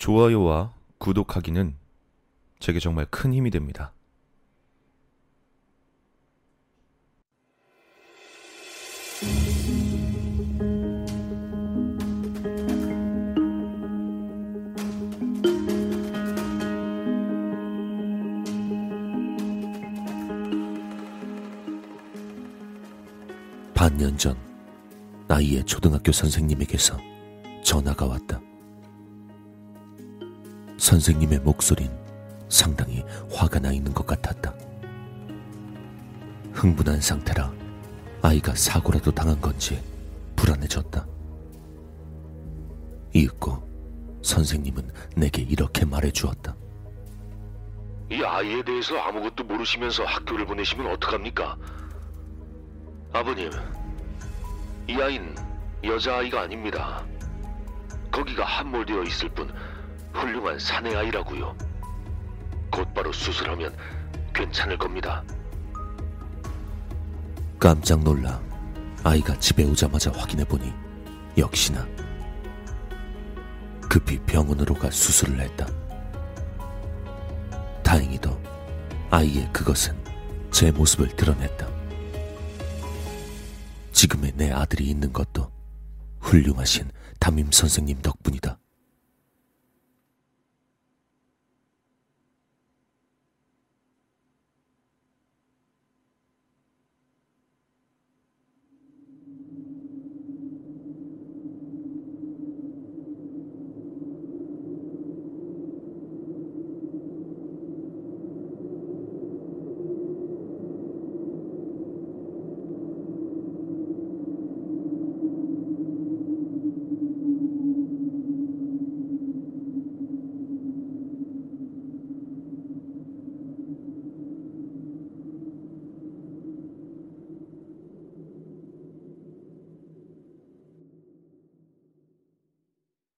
좋아요와 구독하기는 제게 정말 큰 힘이 됩니다. 반년 전 아이의 초등학교 선생님에게서 전화가 왔다. 선생님의 목소린 상당히 화가 나 있는 것 같았다. 흥분한 상태라 아이가 사고라도 당한 건지 불안해졌다. 이윽고 선생님은 내게 이렇게 말해 주었다. 이 아이에 대해서 아무것도 모르시면서 학교를 보내시면 어떡합니까? 아버님, 이 아이는 여자아이가 아닙니다. 거기가 함몰되어 있을 뿐 훌륭한 사내 아이라고요. 곧바로 수술하면 괜찮을 겁니다. 깜짝 놀라 아이가 집에 오자마자 확인해 보니 역시나 급히 병원으로 가 수술을 했다. 다행히도 아이의 그것은 제 모습을 드러냈다. 지금의 내 아들이 있는 것도 훌륭하신 담임 선생님 덕분이다.